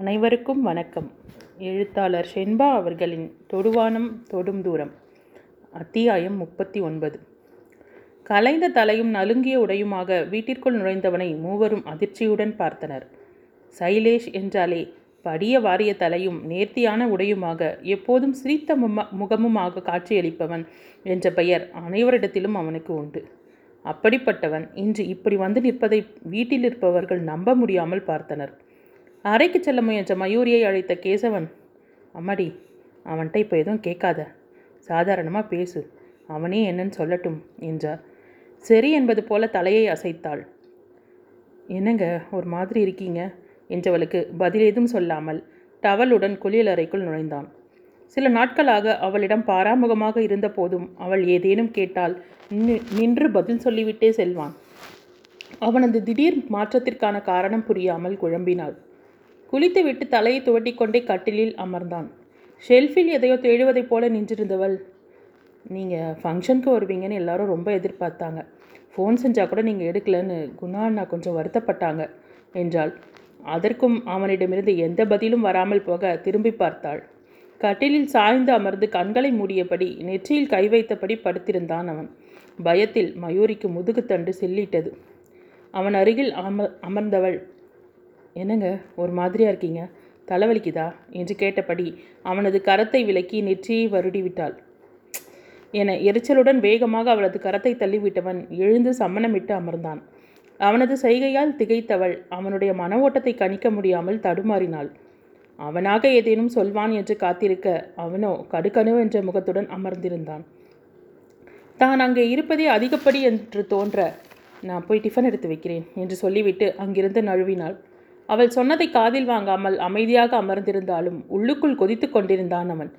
அனைவருக்கும் வணக்கம். எழுத்தாளர் ஷென்பா அவர்களின் தொடுவானம் தொடும் தூரம் அத்தியாயம் முப்பத்தி ஒன்பது கலைந்த தலையும் நலுங்கிய உடையுமாக வீட்டிற்குள் நுழைந்தவனை மூவரும் அதிர்ச்சியுடன் பார்த்தனர். சைலேஷ் என்றாலே படிய வாரிய தலையும் நேர்த்தியான உடையுமாக எப்போதும் சிரித்த மும முகமுமாக காட்சியளிப்பவன் என்ற பெயர் அனைவரிடத்திலும் அவனுக்கு உண்டு. அப்படிப்பட்டவன் இன்று இப்படி வந்து நிற்பதை வீட்டில் இருப்பவர்கள் நம்ப முடியாமல் பார்த்தனர். அறைக்கு செல்ல முயன்ற மயூரியை அழைத்த கேசவன் அம்மாடி அவன்கிட்ட இப்போ எதுவும் கேட்காத. சாதாரணமாக பேசு. அவனே என்னன்னு சொல்லட்டும் என்றார். சரி என்பது போல தலையை அசைத்தாள். என்னங்க ஒரு மாதிரி இருக்கீங்க என்றவளுக்கு பதில் எதுவும் சொல்லாமல் டவலுடன் குளியல் அறைக்குள் நுழைந்தான். சில நாட்களாக அவளிடம் பாராமுகமாக இருந்த போதும் அவள் ஏதேனும் கேட்டால் நின்று பதில் சொல்லிவிட்டே செல்வான். அவனது திடீர் மாற்றத்திற்கான காரணம் புரியாமல் குழம்பினாள். குளித்துவிட்டு தலையை துவட்டிக்கொண்டே கட்டிலில் அமர்ந்தான். ஷெல்ஃபில் எதையோ தேடுவதைப் போல நின்றிருந்தவள். நீங்கள் ஃபங்க்ஷனுக்கு வருவீங்கன்னு எல்லாரும் ரொம்ப எதிர்பார்த்தாங்க. ஃபோன் செஞ்சால் கூட நீங்கள் எடுக்கலன்னு குணா அண்ணா கொஞ்சம் வருத்தப்பட்டாங்க என்றாள். அதற்கும் அவனிடமிருந்து எந்த பதிலும் வராமல் போக திரும்பி பார்த்தாள். கட்டிலில் சாய்ந்து அமர்ந்து கண்களை மூடியபடி நெற்றியில் கை வைத்தபடி படுத்திருந்தான் அவன். பயத்தில் மயூரிக்கு முதுகுத்தண்டு செல்லிட்டது. அவன் அருகில் அம அமர்ந்தவள் என்னங்க ஒரு மாதிரியா இருக்கீங்க? தலைவலிக்குதா? என்று கேட்டபடி அவனது கரத்தை விலக்கி நெற்றியை வருடி விட்டாள். என எரிச்சலுடன் வேகமாக அவளது கரத்தை தள்ளிவிட்டவன் எழுந்து சம்மணமிட்டு அமர்ந்தான். அவனது செய்கையால் திகைத்தவள் அவனுடைய மன ஓட்டத்தை கணிக்க முடியாமல் தடுமாறினாள். அவனாக ஏதேனும் சொல்வான் என்று காத்திருக்க அவனோ கடுக்கணு என்ற முகத்துடன் அமர்ந்திருந்தான். தான் அங்கே இருப்பதே அதிகப்படி என்று தோன்ற நான் போய் டிஃபன் எடுத்து வைக்கிறேன் என்று சொல்லிவிட்டு அங்கிருந்து நழுவினாள். அவள் சொன்னதை காதில் வாங்காமல் அமைதியாக அமர்ந்திருந்தாலும் உள்ளுக்குள் கொதித்து கொண்டிருந்தான் அவன்.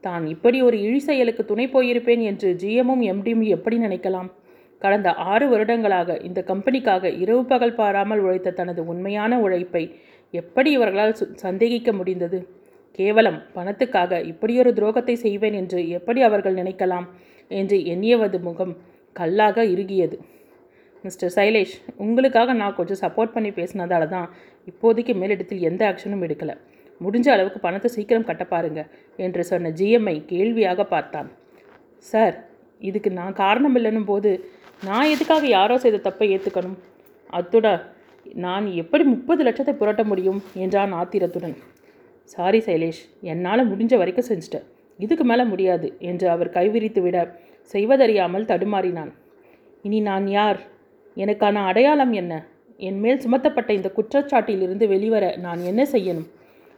தான் இப்படி ஒரு இழி செயலுக்கு துணை போயிருப்பேன் என்று ஜிஎம்மும் எம்டியும் எப்படி நினைக்கலாம்? கடந்த ஆறு வருடங்களாக இந்த கம்பெனிக்காக இரவு பகல் பாராமல் உழைத்த தனது உண்மையான உழைப்பை எப்படி இவர்களால் சு- சந்தேகிக்க முடிந்தது? கேவலம் பணத்துக்காக இப்படியொரு துரோகத்தை செய்வேன் என்று எப்படி அவர்கள் நினைக்கலாம்? என்று எண்ணியவது முகம் கல்லாக இறுகியது. மிஸ்டர் சைலேஷ் உங்களுக்காக நான் கொஞ்சம் சப்போர்ட் பண்ணி பேசினதால தான் இப்போதைக்கு மேலிடத்தில் எந்த ஆக்ஷனும் எடுக்கலை. முடிஞ்ச அளவுக்கு பணத்தை சீக்கிரம் கட்ட பாருங்க என்று சொன்ன ஜிஎம்ஐ கேள்வியாக பார்த்தான். சார் இதுக்கு நான் காரணம் இல்லைன்னும் போது நான் எதுக்காக யாரோ செய்த தப்பை ஏற்றுக்கணும் அத்துட நான் எப்படி முப்பது லட்சத்தை புரட்ட முடியும்? என்றான் ஆத்திரத்துடன். சாரி சைலேஷ் என்னால் முடிஞ்ச வரைக்கும் செஞ்சிட்டேன். இதுக்கு மேலே முடியாது என்று அவர் கைவிரித்து விட செய்வதறியாமல் தடுமாறினான். இனி நான் யார்? எனக்கான அடையாளம் என்ன? என் மேல் சுமத்தப்பட்ட இந்த குற்றச்சாட்டிலிருந்து வெளிவர நான் என்ன செய்யணும்?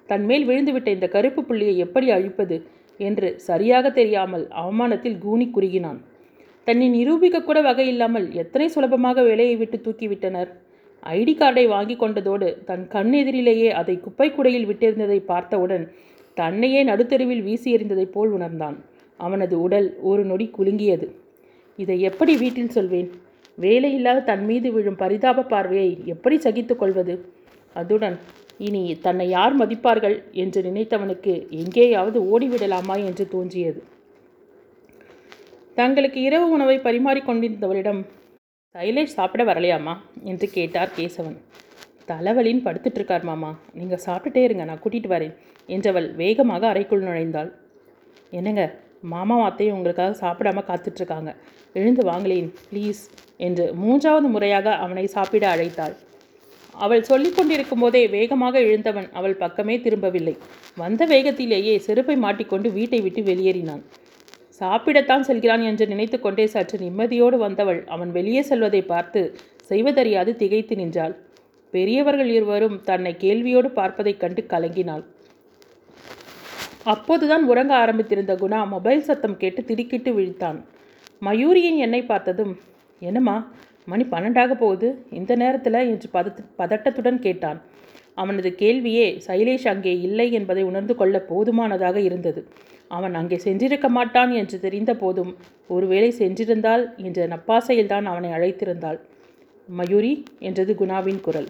தன் மேல் விழுந்துவிட்ட இந்த கருப்பு புள்ளியை எப்படி அழிப்பது? என்று சரியாக தெரியாமல் அவமானத்தில் கூனி குறுகினான். தன்னை நிரூபிக்க கூட வகை இல்லாமல் எத்தனை சுலபமாக வேலையை விட்டு தூக்கிவிட்டனர்? ஐடி கார்டை வாங்கி கொண்டதோடு தன் கண் எதிரிலேயே அதை குப்பை குடையில் விட்டிருந்ததை பார்த்தவுடன் தன்னையே நடுத்தெருவில் வீசி எறிந்ததைப் போல் உணர்ந்தான். அவனது உடல் ஒரு நொடி குலுங்கியது. இதை எப்படி வீட்டில் சொல்வேன்? வேலையில்லாத தன் மீது விழும் பரிதாப பார்வையை எப்படி சகித்து கொள்வது? அதுடன் இனி தன்னை யார் மதிப்பார்கள் என்று நினைத்தவனுக்கு எங்கேயாவது ஓடிவிடலாமா என்று தோன்றியது. தங்களுக்கு இரவு உணவை பரிமாறிக் கொண்டிருந்தவளிடம் சைலேஷ் சாப்பிட வரலையாமா என்று கேட்டார் கேசவன். தலைவலின்னு படுத்துட்ருக்கார் மாமா. நீங்கள் சாப்பிட்டுட்டே இருங்க நான் கூட்டிகிட்டு வரேன் என்றவள் வேகமாக அறைக்குள் நுழைந்தாள். என்னங்க? மாமா அத்தையும் உங்களுக்காக சாப்பிடாம காத்துட்ருக்காங்க. எழுந்து வாங்களேன் ப்ளீஸ் என்று மூன்றாவது முறையாக அவனை சாப்பிட அழைத்தாள். அவள் சொல்லிக் கொண்டிருக்கும் போதே வேகமாக எழுந்தவன் அவள் பக்கமே திரும்பவில்லை. வந்த வேகத்திலேயே செருப்பை மாட்டிக்கொண்டு வீட்டை விட்டு வெளியேறினான். சாப்பிடத்தான் செல்கிறான் என்று நினைத்து கொண்டே சற்று நிம்மதியோடு வந்தவள் அவன் வெளியே செல்வதை பார்த்து செய்வதறியாது திகைத்து நின்றாள். பெரியவர்கள் இருவரும் தன்னை கேள்வியோடு பார்ப்பதைக் கண்டு கலங்கினாள். அப்போதுதான் உறங்க ஆரம்பித்திருந்த குணா மொபைல் சத்தம் கேட்டு திடுக்கிட்டு விழித்தான். மயூரியின் என்னை பார்த்ததும் என்னம்மா மணி பன்னெண்டாக போகுது இந்த நேரத்தில் என்று பதத் பதட்டத்துடன் கேட்டான். அவனது கேள்வியே சைலேஷ் அங்கே இல்லை என்பதை உணர்ந்து கொள்ள போதுமானதாக இருந்தது. அவன் அங்கே சென்றிருக்க மாட்டான் என்று தெரிந்த போதும் ஒருவேளை சென்றிருந்தால் என்ற நப்பாசையில்தான் அவனை அழைத்திருந்தாள். மயூரி என்றது குணாவின் குரல்.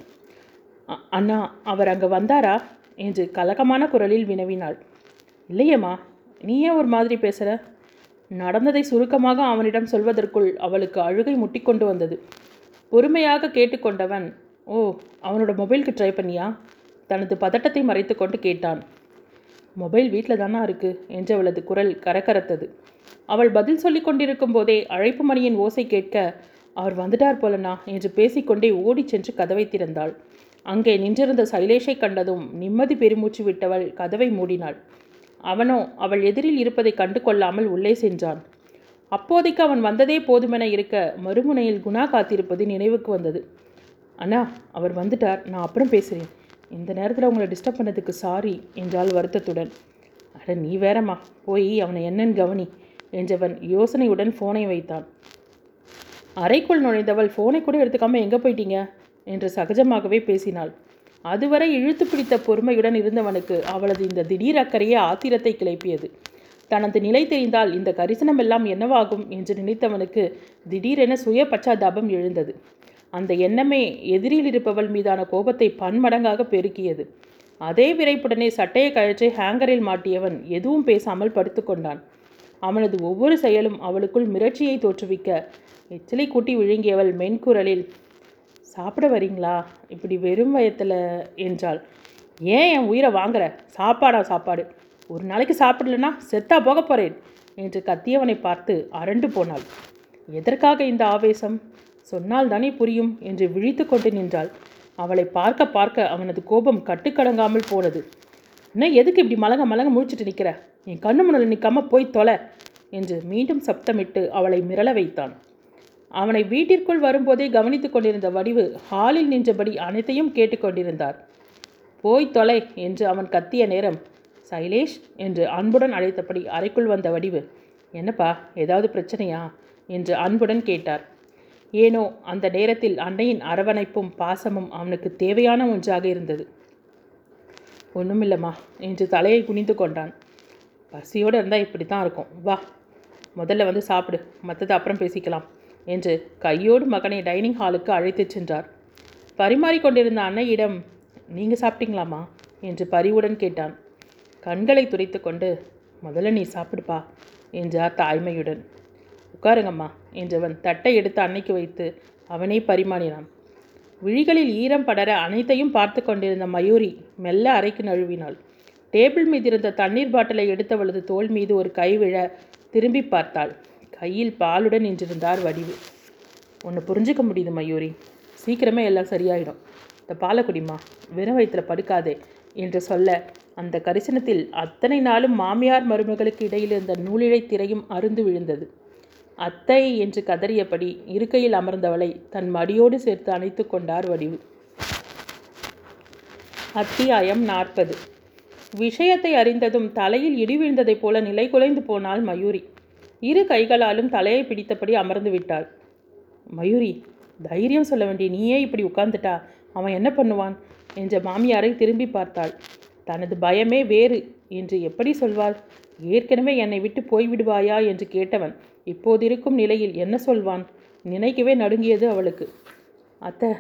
"அ- அண்ணா அவர் அங்கே வந்தாரா? என்று கலக்கமான குரலில் வினவினாள். இல்லையம்மா நீ ஏன் ஒரு மாதிரி பேசுகிற நடந்ததை சுருக்கமாக அவனிடம் சொல்வதற்குள் அவளுக்கு அழுகை முட்டிக்கொண்டு வந்தது. பொறுமையாக கேட்டுக்கொண்டவன் ஓ அவனோட மொபைலுக்கு ட்ரை பண்ணியா? தனது பதட்டத்தை மறைத்துக்கொண்டு கேட்டான். மொபைல் வீட்டில் தானா இருக்கு? என்றவளது குரல் கரகரத்தது. அவள் பதில் சொல்லி கொண்டிருக்கும் போதே அழைப்பு மணியின் ஓசை கேட்க அவர் வந்துட்டார் போலனா என்று பேசிக்கொண்டே ஓடிச் சென்று கதவை திறந்தாள். அங்கே நின்றிருந்த சைலேஷை கண்டதும் நிம்மதி பெருமூச்சு விட்டவள் கதவை மூடினாள். அவனோ அவள் எதிரில் இருப்பதை கண்டு கொள்ளாமல் உள்ளே சென்றான். அப்போதைக்கு அவன் வந்ததே போதுமென இருக்க மறுமுனையில் குணா காத்திருப்பது நினைவுக்கு வந்தது. அண்ணா அவர் வந்துட்டார். நான் அப்புறம் பேசுகிறேன் இந்த நேரத்தில் உங்களை டிஸ்டர்ப் பண்ணதுக்கு சாரி என்றாள் வருத்தத்துடன். அட நீ வேறம்மா. போய் அவனை என்னன்னு கவனி என்றவன் யோசனையுடன் ஃபோனை வைத்தான். அறைக்குள் நுழைந்தவள் ஃபோனை கூட எடுத்துக்காமல் எங்கே போயிட்டீங்க? என்று சகஜமாகவே பேசினாள். அதுவரை இழுத்து பிடித்த பொறுமையுடன் இருந்தவனுக்கு அவளது இந்த திடீர் அக்கறையே ஆத்திரத்தை கிளப்பியது. தனது நிலை தெரிந்தால் இந்த கரிசனமெல்லாம் என்னவாகும் என்று நினைத்தவனுக்கு திடீரென சுய பச்சாதாபம் எழுந்தது. அந்த எண்ணமே எதிரில் இருப்பவள் மீதான கோபத்தை பன்மடங்காக பெருக்கியது. அதே விரைப்புடனே சட்டையை கழற்றி ஹேங்கரில் மாட்டியவன் எதுவும் பேசாமல் படுத்துக்கொண்டான் அவனது ஒவ்வொரு செயலும் அவளுக்குள் மிரட்சியை தோற்றுவிக்க எச்சிலை கூட்டி விழுங்கியவள் மென்குரலில் சாப்பிட வரீங்களா? இப்படி வெறும் வயத்தில் என்றாள். ஏன் என் உயிரை வாங்குற? சாப்பாடா சாப்பாடு. ஒரு நாளைக்கு சாப்பிடலனா செத்தா போக போகிறேன் என்று கத்தியவனை பார்த்து அரண்டு போனாள். எதற்காக இந்த ஆவேசம்? சொன்னால் தானே புரியும் என்று விழித்து கொண்டு நின்றாள். அவளை பார்க்க பார்க்க அவனது கோபம் கட்டுக்கடங்காமல் போனது. என்ன எதுக்கு இப்படி மலங்க மலங்க முழிச்சிட்டு நிற்கிற என் கண்ணு முன்னில் நிற்காம போய் தொலை என்று மீண்டும் சப்தமிட்டு அவளை மிரள வைத்தான். அவனை வீட்டிற்குள் வரும்போதே கவனித்துக் கொண்டிருந்த வடிவு ஹாலில் நின்றபடி அனைத்தையும் கேட்டுக்கொண்டிருந்தார் போய் தொலை என்று அவன் கத்திய நேரம். சைலேஷ் என்று அன்புடன் அழைத்தபடி அறைக்குள் வந்த வடிவு. என்னப்பா ஏதாவது பிரச்சனையா? என்று அன்புடன் கேட்டார். ஏனோ அந்த நேரத்தில் அன்னையின் அரவணைப்பும் பாசமும் அவனுக்கு தேவையான ஒன்றாக இருந்தது. ஒன்றுமில்லம்மா என்று தலையை குனிந்து கொண்டான். பசியோடு இருந்தால் இப்படி தான் இருக்கும். வா முதல்ல வந்து சாப்பிடு. மற்றது அப்புறம் பேசிக்கலாம். என்று கையோடு மகனை டைனிங் ஹாலுக்கு அழைத்துச் சென்றார். பரிமாறிக்கொண்டிருந்த அன்னையிடம் நீங்கள் சாப்பிட்டீங்களாமா என்று பரிவுடன் கேட்டான். கண்களை துடைத்து கொண்டு முதல்ல நீ சாப்பிடுப்பா என்றார் தாய்மையுடன். உட்காருங்கம்மா என்றவன் தட்டை எடுத்து அன்னைக்கு வைத்து அவனே பரிமாறினான். விழிகளில் ஈரம் படர அனைத்தையும் பார்த்து கொண்டிருந்த மயூரி மெல்ல அறைக்கு நழுவினாள். டேபிள் மீது இருந்த தண்ணீர் பாட்டிலை எடுத்தவளது தோள் மீது ஒரு கை விழ திரும்பி பார்த்தாள். கையில் பாலுடன் நின்றிருந்தார் வடிவு. ஒன்று புரிஞ்சுக்க முடியுது மயூரி. சீக்கிரமே எல்லாம் சரியாயிடும். இந்த பாலை குடிமா வெறும் வயிற்றில் படுக்காதே என்று சொல்ல அந்த கரிசனத்தில் அத்தனை நாளும் மாமியார் மருமகளுக்கு இடையில் இருந்த நூலிழை திரையும் அருந்து விழுந்தது. அத்தை என்று கதறியபடி இருக்கையில் அமர்ந்தவளை தன் மடியோடு சேர்த்து அணைத்து கொண்டார் வடிவு. அத்தியாயம் நாற்பது. விஷயத்தை அறிந்ததும் தலையில் இடி விழுந்ததைப் போல நிலை குலைந்து போனாள் மயூரி. இரு கைகளாலும் தலையை பிடித்தபடி அமர்ந்து விட்டாள். மயூரி தைரியம் சொல்ல வேண்டிய நீயே இப்படி உட்கார்ந்துட்டா? அவன் என்ன பண்ணுவான்? என்ற மாமியாரை திரும்பி பார்த்தாள். தனது பயமே வேறு. என்று எப்படி சொல்வாள்? ஏற்கனவே என்னை விட்டு போய்விடுவாயா? என்று கேட்டவன். இப்போதிருக்கும் நிலையில் என்ன சொல்வான்? நினைக்கவே நடுங்கியது அவளுக்கு. அத்தை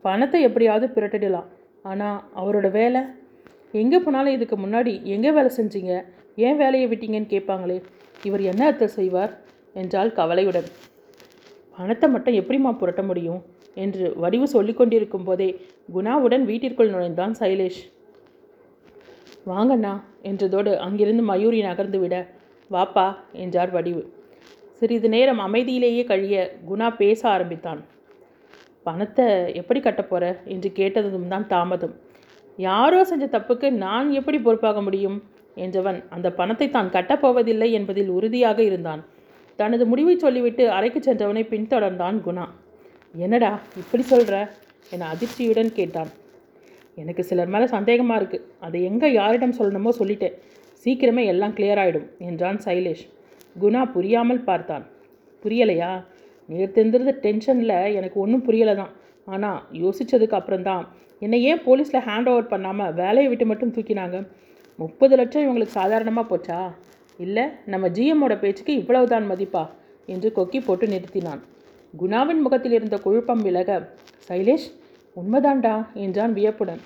பணத்தை எப்படியாவது பிரட்டிடலாம். ஆனால் அவரோட வேலை? எங்கே போனாலும் இதுக்கு முன்னாடி எங்கே வேலை செஞ்சீங்க? ஏன் வேலையை விட்டீங்கன்னு கேட்பாங்களே? இவர் என்ன அத்தை செய்வார் என்றால் கவலையுடன். பணத்தை மட்டும் எப்படிம்மா புரட்ட முடியும்? என்று வடிவு சொல்லி கொண்டிருக்கும் போதே குணாவுடன் வீட்டிற்குள் நுழைந்தான் சைலேஷ். வாங்கண்ணா என்றதோடு அங்கிருந்து மயூரி நகர்ந்து விட வாப்பா என்றார் வடிவு. சிறிது நேரம் அமைதியிலேயே கழிய குணா பேச ஆரம்பித்தான். பணத்தை எப்படி கட்டப்போற என்று கேட்டதும் தான் தாமதம். யாரோ செஞ்ச தப்புக்கு நான் எப்படி பொறுப்பாக முடியும்? என்றவன் அந்த பணத்தை தான் கட்டப்போவதில்லை என்பதில் உறுதியாக இருந்தான். தனது முடிவை சொல்லிவிட்டு அறைக்கு சென்றவனை பின்தொடர்ந்தான் குணா. என்னடா இப்படி சொல்கிற என அதிர்ச்சியுடன் கேட்டான். எனக்கு சிலர் மேலே சந்தேகமாக இருக்குது அதை எங்கே யாரிடம் சொல்லணுமோ சொல்லிட்டேன். சீக்கிரமே எல்லாம் கிளியர் ஆகிடும் என்றான் சைலேஷ். குணா புரியாமல் பார்த்தான். புரியலையா? நேற்று டென்ஷனில் எனக்கு ஒன்றும் புரியலை தான். ஆனால் யோசித்ததுக்கு அப்புறம்தான். என்னை ஏன் போலீஸில் ஹேண்ட் ஓவர் பண்ணாமல் வேலையை விட்டு மட்டும் தூக்கினாங்க? முப்பது லட்சம் இவங்களுக்கு சாதாரணமாக போச்சா? இல்லை நம்ம ஜிஎம்மோட பேச்சுக்கு இவ்வளவுதான் மதிப்பா? என்று கொக்கி போட்டு நிறுத்தினான். குணாவின் முகத்தில் இருந்த குழப்பம் விலக சைலேஷ் உண்மைதான்டா என்றான் வியப்புடன்.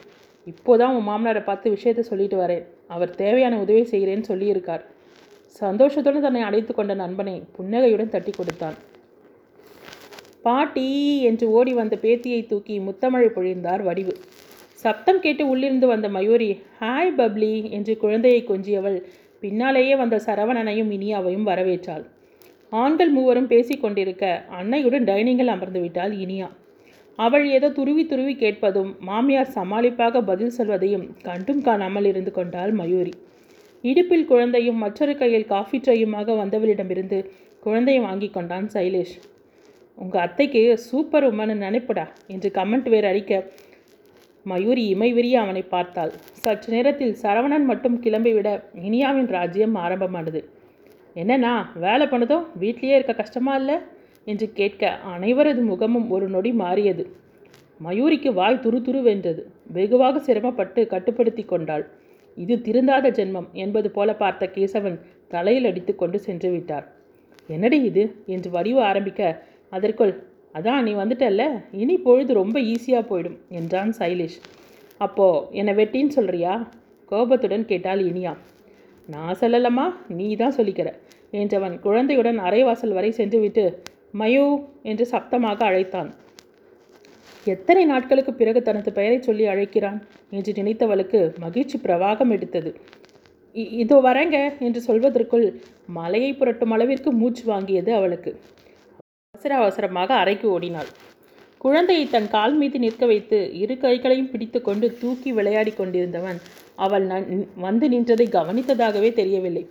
இப்போதான் உன் மாமனாரை பார்த்து விஷயத்தை சொல்லிட்டு வரேன். அவர் தேவையான உதவி செய்கிறேன்னு சொல்லியிருக்கார். சந்தோஷத்துடன் தன்னை அழைத்து கொண்ட நண்பனை புன்னகையுடன் தட்டி கொடுத்தான். பாட்டி என்று ஓடி வந்த பேத்தியை தூக்கி முத்தமழை பொழிந்தார் வடிவு. சப்தம் கேட்டு உள்ளிருந்து வந்த மயூரி ஹாய் பப்ளி என்று குழந்தையை கொஞ்சியவள் பின்னாலேயே வந்த சரவணனையும் இனியாவையும் வரவேற்றாள். ஆண்கள் மூவரும் பேசிக்கொண்டிருக்க அன்னையுடன் டைனிங்கில் அமர்ந்து விட்டாள் இனியா. அவள் ஏதோ துருவி துருவி கேட்பதும் மாமியார் சமாளிப்பாக பதில் சொல்வதையும் கண்டும் காணாமல் இருந்து கொண்டாள் மயூரி. இடுப்பில் குழந்தையும் மற்றொரு கையில் காஃபி ட்ரையுமாக வந்தவளிடமிருந்து குழந்தையை வாங்கி கொண்டான் சைலேஷ். உங்கள் அத்தைக்கு சூப்பர் உமன்னு நினைப்படா என்று கமெண்ட் வேறு அடிக்க மயூரி இமைவிரிய அவனை பார்த்தாள். சற்று நேரத்தில் சரவணன் மட்டும் கிளம்பிவிட இனியாவின் ராஜ்யம் ஆரம்பமானது. என்னண்ணா வேலை பண்ணதோ வீட்லேயே இருக்க கஷ்டமா இல்லை? என்று கேட்க அனைவரது முகமும் ஒரு நொடி மாறியது. மயூரிக்கு வாய் துரு துரு வென்றது. வெகுவாக சிரமப்பட்டு கட்டுப்படுத்தி கொண்டாள். இது திருந்தாத ஜென்மம் என்பது போல பார்த்த கேசவன் தலையில் அடித்து கொண்டு சென்று விட்டார். என்னடி இது? என்று வடிவு ஆரம்பிக்க அதற்குள் அதான் நீ வந்துட்டல்ல? இனி பொழுது ரொம்ப ஈஸியாக போயிடும் என்றான் சைலேஷ். அப்போ என்னை வெட்டின்னு சொல்றியா? கோபத்துடன் கேட்டாள் இனியா. நான் சொல்லலம்மா நீ தான் சொல்லிக்கிற என்றவன் குழந்தையுடன் அரைவாசல் வரை சென்றுவிட்டு மயூ என்று சப்தமாக அழைத்தான். எத்தனை நாட்களுக்கு பிறகு தனது பெயரை சொல்லி அழைக்கிறான்? என்று நினைத்தவளுக்கு மகிழ்ச்சி பிரவாகம் எடுத்தது. இதோ வரேங்க என்று சொல்வதற்குள் மலையை புரட்டும் அளவிற்கு மூச்சு வாங்கியது அவளுக்கு. அவசர அவசரமாக அறைக்கு ஓடினாள். குழந்தையை தன் கால் மீது நிற்க வைத்து இரு கைகளையும் பிடித்துக்கொண்டு தூக்கி விளையாடி கொண்டிருந்தவன் அவள் நன்- வந்து நின்றதை கவனித்ததாகவே தெரியவில்லை.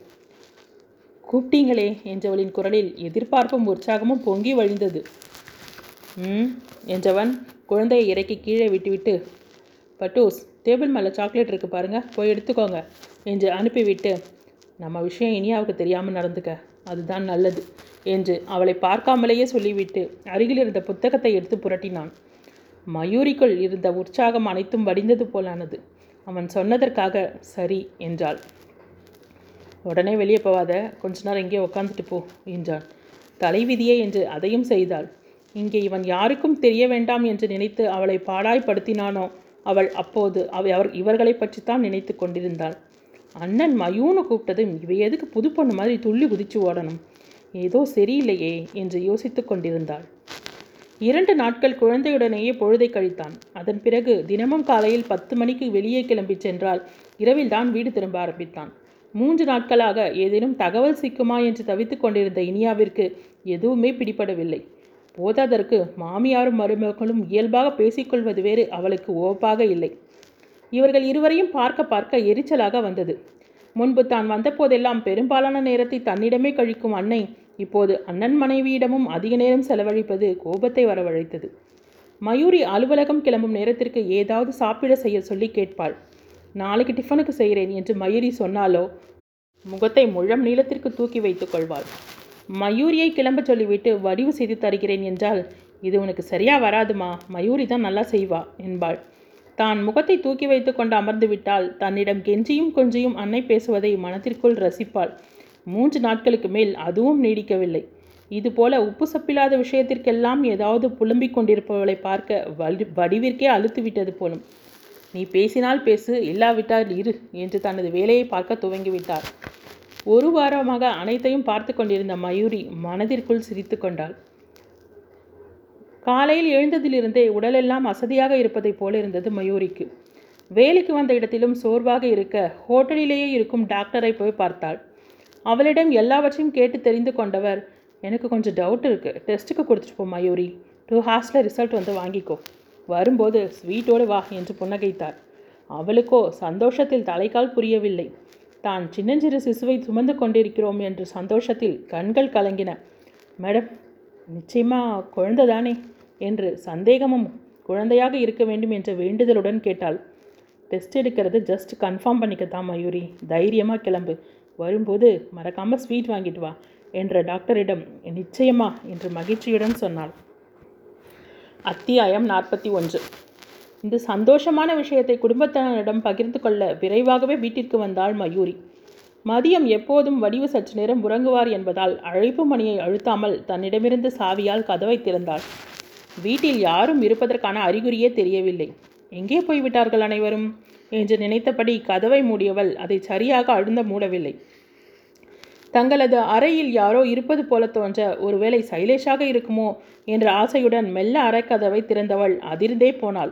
கூப்பிட்டீங்களே என்றவளின் குரலில் எதிர்பார்ப்பும் உற்சாகமும் பொங்கி வழிந்தது. ம் என்றவன் குழந்தையை இறக்கி கீழே விட்டுவிட்டு பட்டூஸ் டேபிள் மேலே சாக்லேட் இருக்கு பாருங்க போய் எடுத்துக்கோங்க என்று அனுப்பிவிட்டு நம்ம விஷயம் இனியாவுக்கு தெரியாமல் நடந்துக்க அதுதான் நல்லது. என்று அவளை பார்க்காமலேயே சொல்லிவிட்டு அருகில் இருந்த புத்தகத்தை எடுத்து புரட்டினான். மயூரிக்குள் இருந்த உற்சாகம் அனைத்தும் வடிந்தது போலானது. அவன் சொன்னதற்காக சரி என்றாள். உடனே வெளியே போவாத. கொஞ்ச நேரம் இங்கே உட்காந்துட்டு போ என்றான். தலைவிதியே என்று அதையும் செய்தாள். இங்கே இவன் யாருக்கும் தெரிய வேண்டாம் என்று நினைத்து அவளை பாடாய்படுத்தினானோ அவள் அப்போது அவ அவர் இவர்களை பற்றித்தான் நினைத்து கொண்டிருந்தாள். அண்ணன் மயூன்னு கூப்பிட்டதும் இவை எதுக்கு புது பொண்ணு மாதிரி துள்ளி குதிச்சு ஓடணும்? ஏதோ சரியில்லையே என்று யோசித்துக் கொண்டிருந்தாள். இரண்டு நாட்கள் குழந்தையுடனேயே பொழுதை கழித்தான். அதன் பிறகு தினமும் காலையில் பத்து மணிக்கு வெளியே கிளம்பிச் சென்றால் இரவில் தான் வீடு திரும்ப ஆரம்பித்தான். மூன்று நாட்களாக ஏதேனும் தகவல் சிக்குமா என்று தவித்துக் கொண்டிருந்த இனியாவிற்கு எதுவுமே பிடிபடவில்லை. போதாதற்கு மாமியாரும் மருமகளும் இயல்பாக பேசிக்கொள்வது வேறு அவளுக்கு ஓப்பாக இல்லை. இவர்கள் இருவரையும் பார்க்க பார்க்க எரிச்சலாக வந்தது. முன்பு தான் வந்தபோதெல்லாம் பெரும்பாலான நேரத்தை தன்னிடமே கழிக்கும் அன்னை இப்போது அண்ணன் மனைவியிடமும் அதிக நேரம் செலவழிப்பது கோபத்தை வரவழைத்தது. மயூரி அலுவலகம் கிளம்பும் நேரத்திற்கு ஏதாவது சாப்பிட செய்ய சொல்லி கேட்பாள். நாளைக்கு டிஃபனுக்கு செய்கிறேன் என்று மயூரி சொன்னாலோ? முகத்தை முழம் நீளத்திற்கு தூக்கி வைத்துக் கொள்வாள். மயூரியை கிளம்ப சொல்லிவிட்டு வடிவு செய்து தருகிறேன் என்றால் இது உனக்கு சரியா வராதுமா? மயூரி தான் நல்லா செய்வா என்பாள். தான் முகத்தை தூக்கி வைத்து கொண்டு அமர்ந்து விட்டால் தன்னிடம் கெஞ்சியும் கொஞ்சியும் அன்னை பேசுவதை மனத்திற்குள் ரசிப்பாள். மூன்று நாட்களுக்கு மேல் அதுவும் நீடிக்கவில்லை. இதுபோல உப்பு சப்பில்லாத விஷயத்திற்கெல்லாம் ஏதாவது புலம்பிக் கொண்டிருப்பவளை பார்க்க வடி வடிவிற்கே அழுத்து விட்டது போலும். நீ பேசினால் பேசு இல்லாவிட்டால் இரு என்று தனது வேலையை பார்க்க துவங்கிவிட்டார். ஒரு வாரமாக அனைத்தையும் பார்த்து கொண்டிருந்த மயூரி மனதிற்குள் சிரித்து கொண்டாள். காலையில் எழுந்ததிலிருந்தே உடலெல்லாம் அசதியாக இருப்பதைப் போல இருந்தது மயூரிக்கு. வேலைக்கு வந்த இடத்திலும் சோர்வாக இருக்க ஹோட்டலிலேயே இருக்கும் டாக்டரை போய் பார்த்தாள். அவளிடம் எல்லாவற்றையும் கேட்டு தெரிந்து கொண்டவர். எனக்கு கொஞ்சம் டவுட் இருக்குது டெஸ்ட்டுக்கு கொடுத்துட்டு போ மயூரி. டூ ஹார்ஸில் ரிசல்ட் வந்து வாங்கிக்கோ. வரும்போது ஸ்வீட்டோடு வா என்று புன்னகைத்தார். அவளுக்கோ சந்தோஷத்தில் தலைக்கால் புரியவில்லை. தான் சின்னஞ்சிறு சிசுவை சுமந்து கொண்டிருக்கிறோம் என்று சந்தோஷத்தில் கண்கள் கலங்கின. மேடம் நிச்சயமாக குழந்தை தானே? என்று சந்தேகமும் குழந்தையாக இருக்க வேண்டும் என்ற வேண்டுதலுடன் கேட்டாள். டெஸ்ட் எடுக்கிறது ஜஸ்ட் கன்ஃபார்ம் பண்ணிக்கத்தான் மயூரி. தைரியமாக கிளம்பு. வரும்போது மறக்காமல் ஸ்வீட் வாங்கிட்டு வா என்ற டாக்டரிடம் நிச்சயமா என்று மகிழ்ச்சியுடன் சொன்னாள். அத்தியாயம் நாற்பத்தி ஒன்று. இந்த சந்தோஷமான விஷயத்தை குடும்பத்தினரிடம் பகிர்ந்து கொள்ள விரைவாகவே வீட்டிற்கு வந்தாள் மயூரி. மதியம் எப்போதும் வடிவு சற்று நேரம் உறங்குவார் என்பதால் அழைப்பு மணியை அழுத்தாமல் தன்னிடமிருந்து சாவியால் கதவை திறந்தாள். வீட்டில் யாரும் இருப்பதற்கான அறிகுறியே தெரியவில்லை. எங்கே போய்விட்டார்கள் அனைவரும்? என்று நினைத்தபடி கதவை மூடியவள் அதை சரியாக அழுந்த மூடவில்லை. தங்களது அறையில் யாரோ இருப்பது போல தோன்ற ஒருவேளை சைலேஷாக இருக்குமோ? என்ற ஆசையுடன் மெல்ல அறைக்கதவை திறந்தவள் அதிர்ந்தே போனாள்.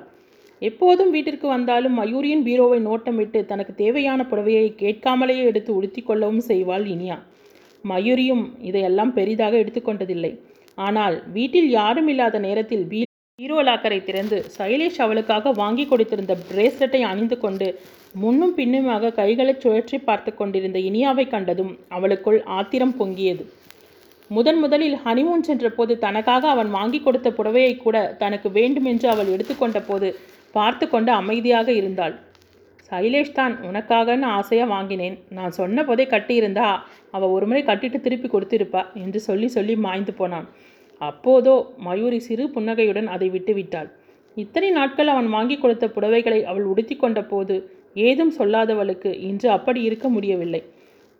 எப்போதும் வீட்டிற்கு வந்தாலும் மயூரியின் பீரோவை நோட்டமிட்டு தனக்கு தேவையான புடவையை கேட்காமலேயே எடுத்து உடுத்திக் கொள்ளவும் செய்வாள் இனியா. மயூரியும் இதையெல்லாம் பெரிதாக எடுத்துக்கொண்டதில்லை ஆனால் வீட்டில் யாரும் இல்லாத நேரத்தில் பீ ஈரோலாக்கரை திறந்து சைலேஷ் அவளுக்காக வாங்கி கொடுத்திருந்த பிரேஸ்லெட்டை அணிந்து கொண்டு முன்னும் பின்னுமாக கைகளை சுழற்றி பார்த்து கொண்டிருந்த இனியாவை கண்டதும் அவளுக்குள் ஆத்திரம் பொங்கியது. முதன் முதலில் ஹனிமூன் சென்றபோது தனக்காக அவன் வாங்கி கொடுத்த புடவையை கூட தனக்கு வேண்டுமென்று அவள் எடுத்துக்கொண்ட போது பார்த்து கொண்டு அமைதியாக இருந்தாள். சைலேஷ் தான் உனக்காகன்னு ஆசையாக வாங்கினேன். நான் சொன்ன போதே கட்டியிருந்தா அவள் ஒரு முறை கட்டிட்டு திருப்பி கொடுத்திருப்பா என்று சொல்லி சொல்லி மாய்ந்து போனான். அப்போதோ மயூரி சிறு புன்னகையுடன் அதை விட்டுவிட்டாள் இத்தனை நாட்கள் அவன் வாங்கி கொடுத்த புடவைகளை அவள் உடுத்தி கொண்ட போது ஏதும் சொல்லாதவளுக்கு இன்று அப்படி இருக்க முடியவில்லை.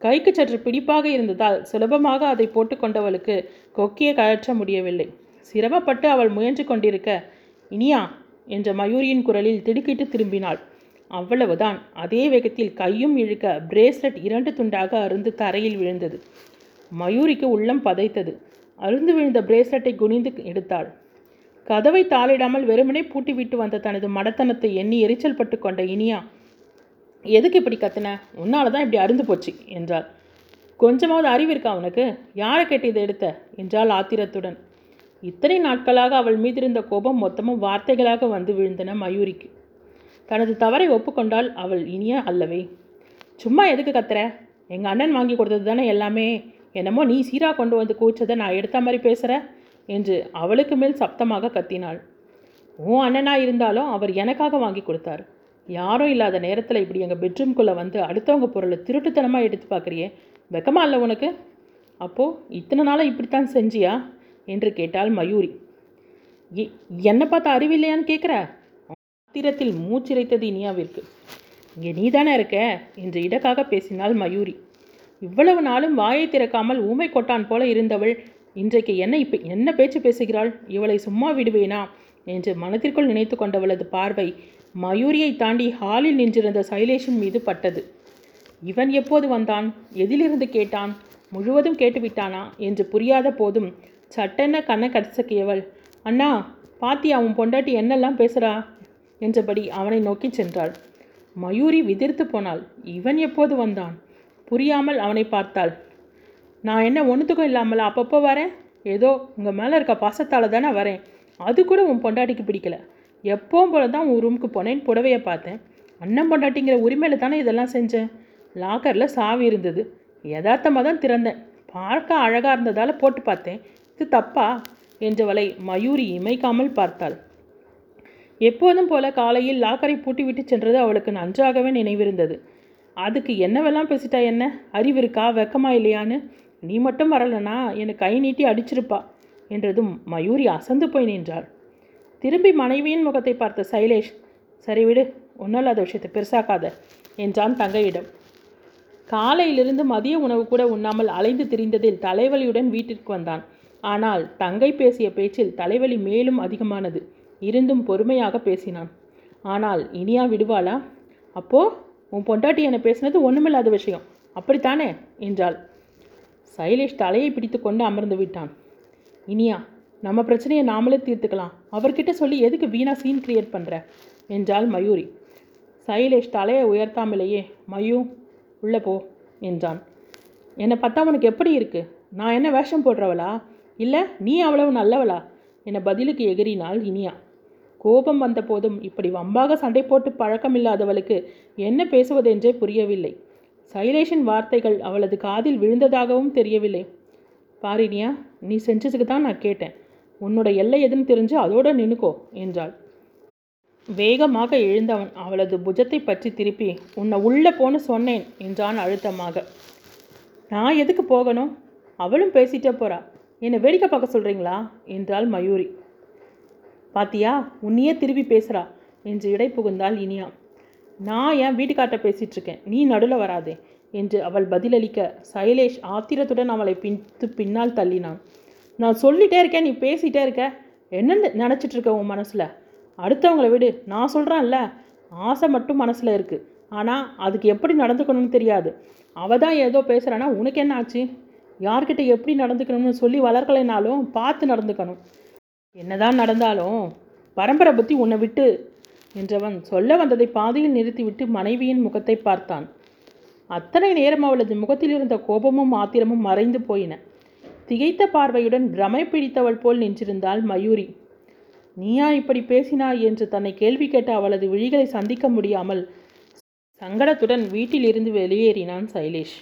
கைக்கு சற்று பிடிப்பாக இருந்ததால் சுலபமாக அதை போட்டுக்கொண்டவளுக்கு கொக்கியை கழற்ற முடியவில்லை. சிரமப்பட்டு அவள் முயன்று கொண்டிருக்க இனியா என்ற மயூரியின் குரலில் திடுக்கிட்டு திரும்பினாள். அவ்வளவுதான். அதே வேகத்தில் கையும் இழுக்க பிரேஸ்லெட் இரண்டு துண்டாக அருந்து தரையில் விழுந்தது. மயூரிக்கு உள்ளம் பதைத்தது. அருந்து விழுந்த பிரேஸ்லெட்டை குனிந்து எடுத்தாள். கதவை தாளிடாமல் வெறுமனே பூட்டிவிட்டு வந்த தனது மடத்தனத்தை எண்ணி எரிச்சல் பட்டு கொண்ட இனியா எதுக்கு இப்படி கத்துன? உன்னால தான் இப்படி அருந்து போச்சு என்றாள். கொஞ்சமாவது அறிவு இருக்கா உனக்கு? யாரை கேட்டு இதை எடுத்த? என்றாள் ஆத்திரத்துடன். இத்தனை நாட்களாக அவள் மீதிருந்த கோபம் மொத்தமும் வார்த்தைகளாக வந்து விழுந்தன மயூரிக்கு. தனது தவறை ஒப்புக்கொண்டால் அவள் இனிய அல்லவே. சும்மா எதுக்கு கத்துற? எங்கள் அண்ணன் வாங்கி கொடுத்தது தானே எல்லாமே. என்னமோ நீ சீராக கொண்டு வந்து கூச்சதை நான் எடுத்த மாதிரி பேசுகிற என்று அவளுக்கு மேல் சப்தமாக கத்தினாள். உன் அண்ணனா இருந்தாலும் அவர் எனக்காக வாங்கி கொடுத்தார். யாரும் இல்லாத நேரத்தில் இப்படி எங்கள் பெட்ரூம்குள்ளே வந்து அடுத்தவங்க பொருளை திருட்டுத்தனமாக எடுத்து பார்க்குறியே வெக்கமா இல்லை உனக்கு? அப்போது இத்தனை நாளாக இப்படித்தான் செஞ்சியா? என்று கேட்டாள் மயூரி. என்னை பார்த்து அறிவில்லையான்னு கேட்குற ஆத்திரத்தில் மூச்சிரைத்தது இனியாவிற்கு. இங்கே நீ தானே இருக்க? என்று இடக்காக பேசினாள் மயூரி. இவ்வளவு நாளும் வாயை திறக்காமல் ஊமை கொட்டான் போல இருந்தவள். இன்றைக்கு என்ன இப்போ என்ன பேச்சு பேசுகிறாள்? இவளை சும்மா விடுவேனா? என்று மனத்திற்குள் நினைத்து கொண்டவளது பார்வை மயூரியை தாண்டி ஹாலில் நின்றிருந்த சைலேஷன் மீது பட்டது. இவன் எப்போது வந்தான்? எதிலிருந்து கேட்டான்? முழுவதும் கேட்டுவிட்டானா? என்று புரியாத போதும் சட்டென்ன கண்ணை கசக்கியவள். அண்ணா பாத்தி அவன் பொண்டாட்டி என்னெல்லாம் பேசுறா? என்றபடி அவனை நோக்கி சென்றாள். மயூரி விதிர்த்து போனாள். இவன் எப்போது வந்தான்? புரியாமல் அவனை பார்த்தாள். நான் என்ன ஒன்றுத்துக்கும் இல்லாமல்? அப்பப்போ வரேன். ஏதோ உங்கள் மேலே இருக்க பாசத்தால் தானே வரேன். அது கூட உன் பொண்டாட்டிக்கு பிடிக்கல. எப்போவும் போல தான் உன் ரூமுக்கு போனேன் புடவையை பார்த்தேன். அண்ணன் பொண்டாட்டிங்கிற உரிமையில் தானே இதெல்லாம் செஞ்சேன். லாக்கரில் சாவி இருந்தது. யதார்த்தமாக தான் திறந்தேன். பார்க்க அழகாக இருந்ததால் போட்டு பார்த்தேன். இது தப்பா? என்றவளை மயூரி இமைக்காமல் பார்த்தாள். எப்போதும் போல காலையில் லாக்கரை பூட்டிவிட்டு சென்றது அவளுக்கு நன்றாகவே நினைவிருந்தது. அதுக்கு என்னவெல்லாம் பேசிட்டா என்ன? அறிவு இருக்கா? வெக்கமா இல்லையான்னு? நீ மட்டும் வரலனா என்னை கை நீட்டி அடிச்சிருப்பா என்றதும் மயூரி அசந்து போய் நின்றாள். திரும்பி மனைவியின் முகத்தை பார்த்த சைலேஷ் சரி விடு ஒன்றும் விஷயத்தை பெருசாக்காத என்றான் தங்கையிடம். காலையிலிருந்து மதிய உணவு கூட உண்ணாமல் அலைந்து திரிந்ததில் தலைவலியுடன் வீட்டிற்கு வந்தான். ஆனால் தங்கை பேசிய பேச்சில் தலைவலி மேலும் அதிகமானது. இருந்தும் பொறுமையாக பேசினான். ஆனால் இனியா விடுவாளா? அப்போ உன் பொண்டாட்டி என்னை பேசினது ஒன்றுமில்லாத விஷயம். அப்படித்தானே? என்றாள். சைலேஷ் தலையை பிடித்து கொண்டு அமர்ந்து விட்டான். இனியா நம்ம பிரச்சனையை நாமளே தீர்த்துக்கலாம். அவர்கிட்ட சொல்லி எதுக்கு வீணா சீன் கிரியேட் பண்ணுற என்றாள் மயூரி. சைலேஷ் தலையை உயர்த்தாமலேயே மயூ உள்ளே போ என்றான். என்னை பார்த்தா உனக்கு எப்படி இருக்குது நான் என்ன வேஷம் போடுறவளா? இல்லை நீ அவ்வளவு நல்லவளா? என பதிலுக்கு எகிறினாள் இனியா. கோபம் வந்த போதும் இப்படி வம்பாக சண்டை போட்டு பழக்கமில்லாதவளுக்கு என்ன பேசுவதென்றே புரியவில்லை. சைலேஷின் வார்த்தைகள் அவளது காதில் விழுந்ததாகவும் தெரியவில்லை. பாரினியா நீ செஞ்சதுக்கு தான் நான் கேட்டேன். உன்னோட எல்லை எதுன்னு தெரிஞ்சு அதோட நின்னுக்கோ என்றாள். வேகமாக எழுந்தவன் அவளது புஜத்தை பற்றி திருப்பி உன்னை உள்ளே போன்னு சொன்னேன் என்றான் அழுத்தமாக. நான் எதுக்கு போகணும்? அவளும் பேசிட்டே போறா. என்னை வேடிக்கை பார்க்க சொல்கிறீங்களா என்றாள் மயூரி. பாத்தியா? உன்னையே திருப்பி பேசுகிறா என்று இடை புகுந்தாள் இனியா. நான் என் வீட்டுக்கார்ட்ட பேசிட்டு இருக்கேன் நீ நடுவில் வராதே என்று அவள் பதிலளிக்க சைலேஷ் ஆத்திரத்துடன் அவளை பின்த்து பின்னால் தள்ளினான். நான் சொல்லிட்டே இருக்கேன் நீ பேசிட்டே இருக்க. என்னென்னு நினச்சிட்டு இருக்க உன் மனசில்? அடுத்தவங்களை விடு. நான் சொல்கிறேன்ல ஆசை மட்டும் மனசில் இருக்குது ஆனால் அதுக்கு எப்படி நடந்துக்கணும்னு தெரியாது. அவள் தான் ஏதோ பேசுகிறானா உனக்கு என்ன ஆச்சு? யார்கிட்ட எப்படி நடந்துக்கணும்னு சொல்லி வளர்க்கலைனாலும் பார்த்து நடந்துக்கணும். என்னதான் நடந்தாலும் பரம்பரை புத்தி உன்னை விட்டு என்றவன் சொல்ல வந்ததை பாதியில் நிறுத்திவிட்டு மனைவியின் முகத்தை பார்த்தான். அத்தனை நேரம் அவளது முகத்தில் இருந்த கோபமும் ஆத்திரமும் மறைந்து போயின. திகைத்த பார்வையுடன் பிரமை பிடித்தவள் போல் நின்றிருந்தாள் மயூரி. நீயா இப்படி பேசினாய்? என்று தன்னை கேள்வி கேட்ட அவளது விழிகளை சந்திக்க முடியாமல் சங்கடத்துடன் வீட்டிலிருந்து வெளியேறினான் சைலேஷ்.